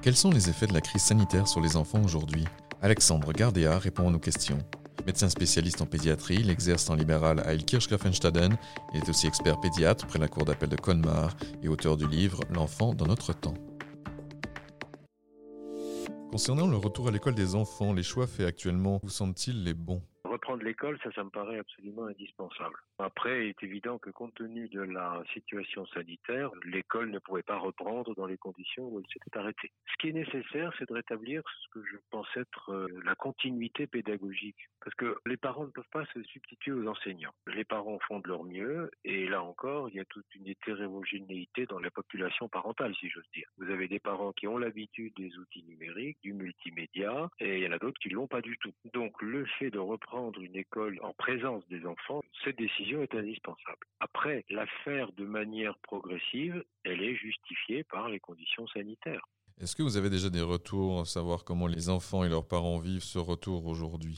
Quels sont les effets de la crise sanitaire sur les enfants aujourd'hui? Alexandre Gardéa répond à nos questions. Médecin spécialiste en pédiatrie, il exerce en libéral à Ilkirch-Grafenstaden. Il est aussi expert pédiatre près la cour d'appel de Colmar et auteur du livre L'enfant dans notre temps. Concernant le retour à l'école des enfants, les choix faits actuellement vous semblent-ils les bons? Reprendre l'école, ça, ça me paraît absolument indispensable. Après, il est évident que compte tenu de la situation sanitaire, l'école ne pouvait pas reprendre dans les conditions où elle s'était arrêtée. Ce qui est nécessaire, c'est de rétablir ce que je pense être euh, la continuité pédagogique. Parce que les parents ne peuvent pas se substituer aux enseignants. Les parents font de leur mieux, et là encore, il y a toute une hétérogénéité dans la population parentale, si j'ose dire. Vous avez des parents qui ont l'habitude des outils numériques, du multimédia, et il y en a d'autres qui l'ont pas du tout. Donc, le fait de reprendre une école en présence des enfants, cette décision est indispensable. Après, la faire de manière progressive, elle est justifiée par les conditions sanitaires. Est-ce que vous avez déjà des retours à savoir comment les enfants et leurs parents vivent ce retour aujourd'hui?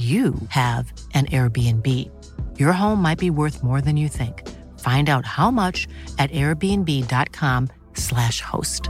you have an Airbnb. Your home might be worth more than you think. Find out how much at airbnb.com/slash host.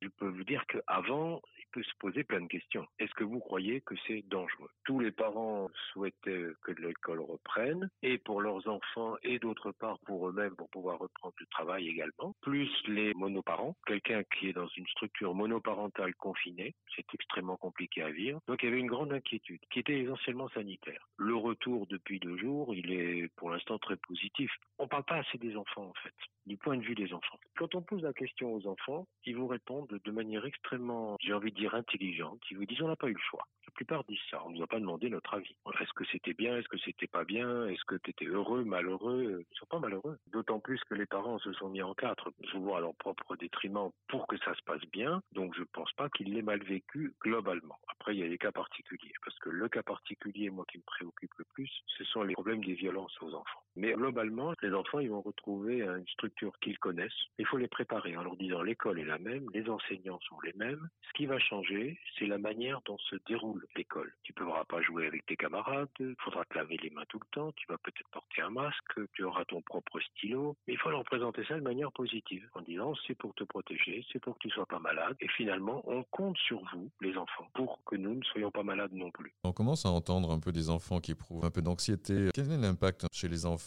Je peux vous dire qu'avant, peut se poser plein de questions. Est-ce que vous croyez que c'est dangereux? Tous les parents souhaitaient que l'école reprenne, et pour leurs enfants, et d'autre part pour eux-mêmes, pour pouvoir reprendre le travail également, plus les monoparents. Quelqu'un qui est dans une structure monoparentale confinée, c'est extrêmement compliqué à vivre. Donc il y avait une grande inquiétude, qui était essentiellement sanitaire. Le retour depuis deux jours, il est pour l'instant très positif. On ne parle pas assez des enfants, en fait, du point de vue des enfants. Quand on pose la question aux enfants, ils vous répondent de manière extrêmement, j'ai envie de dire, intelligente qui vous disent on n'a pas eu le choix. La plupart disent ça. On nous a pas demandé notre avis. Est-ce que c'était bien? Est-ce que c'était pas bien? Est-ce que tu étais heureux, malheureux? Ils sont pas malheureux. D'autant plus que les parents se sont mis en quatre, souvent à leur propre détriment, pour que ça se passe bien. Donc je ne pense pas qu'ils l'aient mal vécu globalement. Après, il y a des cas particuliers. Parce que le cas particulier, moi, qui me préoccupe le plus, ce sont les problèmes des violences aux enfants. Mais globalement, les enfants, ils vont retrouver une structure qu'ils connaissent. Il faut les préparer en leur disant l'école est la même, les enseignants sont les mêmes. Ce qui va changer, c'est la manière dont se déroule l'école. Tu ne pourras pas jouer avec tes camarades, il faudra te laver les mains tout le temps, tu vas peut-être porter un masque, tu auras ton propre stylo. Mais il faut leur présenter ça de manière positive, en disant c'est pour te protéger, c'est pour que tu sois pas malade. Et finalement, on compte sur vous, les enfants, pour que nous ne soyons pas malades non plus. On commence à entendre un peu des enfants qui éprouvent un peu d'anxiété. Quel est l'impact chez les enfants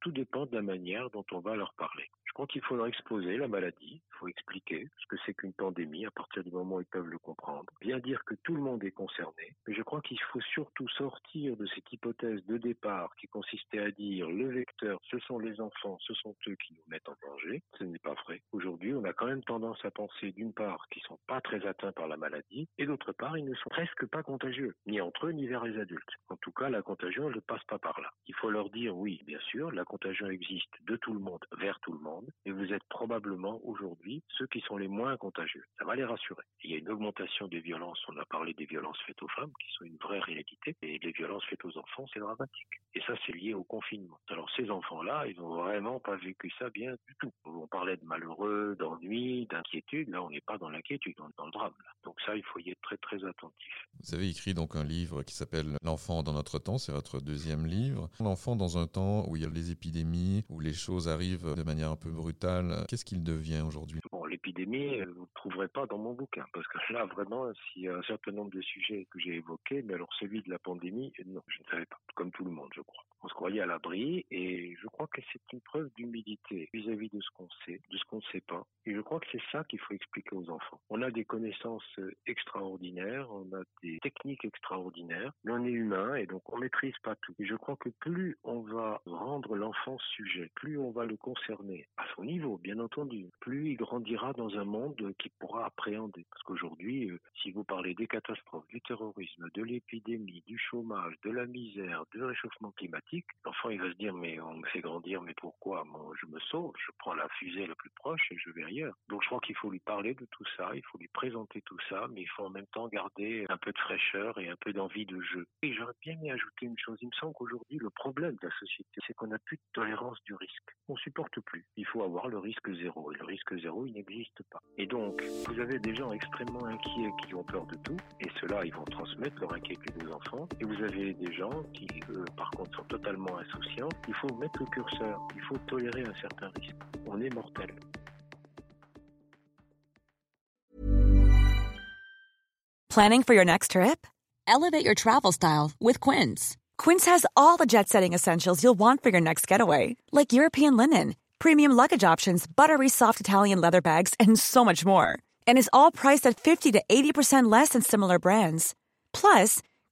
Tout dépend de la manière dont on va leur parler. Crois qu'il faut leur exposer la maladie, il faut expliquer ce que c'est qu'une pandémie à partir du moment où ils peuvent le comprendre. Bien dire que tout le monde est concerné, mais je crois qu'il faut surtout sortir de cette hypothèse de départ qui consistait à dire le vecteur, ce sont les enfants, ce sont eux qui nous mettent en danger. Ce n'est pas vrai. Aujourd'hui, on a quand même tendance à penser d'une part qu'ils sont pas très atteints par la maladie et d'autre part, ils ne sont presque pas contagieux, ni entre eux ni vers les adultes. En tout cas, la contagion ne passe pas par là. Il faut leur dire oui, bien sûr, la contagion existe de tout le monde vers tout le monde et vous êtes probablement aujourd'hui ceux qui sont les moins contagieux. Ça va les rassurer. Il y a une augmentation des violences. On a parlé des violences faites aux femmes, qui sont une vraie réalité, et les violences faites aux enfants, c'est dramatique. Et ça, c'est lié au confinement. Alors ces enfants-là, ils n'ont vraiment pas vécu ça bien du tout. On parlait de malheureux, d'ennui, d'inquiétude. Là, on n'est pas dans l'inquiétude, on est dans le drame. Donc ça, il faut y être très très attentif. Vous avez écrit donc un livre qui s'appelle L'enfant dans notre temps. C'est votre deuxième livre. L'enfant dans un temps où il y a les épidémies, où les choses arrivent de manière un peu brutale. Qu'est-ce qu'il devient aujourd'hui? Bon, l'épidémie, vous ne trouverez pas dans mon bouquin, parce que là, vraiment, s'il y a un certain nombre de sujets que j'ai évoqués, mais alors celui de la pandémie, non, je ne savais pas, comme tout le monde, je crois. On se croyait à l'abri, et je crois que c'est une preuve d'humilité vis-à-vis de ce qu'on sait, de ce qu'on ne sait pas. Et je crois que c'est ça qu'il faut expliquer aux enfants. On a des connaissances extraordinaires, on a des techniques extraordinaires, mais on est humain, et donc on maîtrise pas tout. Et je crois que plus on va rendre l'enfant sujet, plus on va le concerner, à son niveau, bien entendu, plus il grandira dans un monde qu'il pourra appréhender. Parce qu'aujourd'hui, euh, si vous parlez des catastrophes, du terrorisme, de l'épidémie, du chômage, de la misère, du réchauffement climatique, l'enfant il va se dire mais on me fait grandir, mais pourquoi? Bon, Je me sauve, je prends la fusée la plus proche et je vais ailleurs. Donc je crois qu'il faut lui parler de tout ça, il faut lui présenter tout ça, mais il faut en même temps garder un peu de fraîcheur et un peu d'envie de jeu. Et j'aurais bien y ajouter une chose, il me semble qu'aujourd'hui le problème de la société, c'est qu'on n'a plus de tolérance du risque. On supporte plus. Il faut avoir le risque zéro, et le risque zéro, il n'existe pas. Et donc, vous avez des gens extrêmement inquiets qui ont peur de tout, et ceux-là, ils vont transmettre leur inquiétude aux enfants. Et vous avez des gens qui, eux, par contre, sont totalement insouciants. Il faut mettre le curseur, il faut tolérer un certain risque. On est mortel. Planning for your next trip? Elevate your travel style with Quince. Quince has all the jet setting essentials you'll want for your next getaway, like European linen, premium luggage options, buttery soft Italian leather bags, and so much more. And is all priced at 50 to 80% less than similar brands. Plus,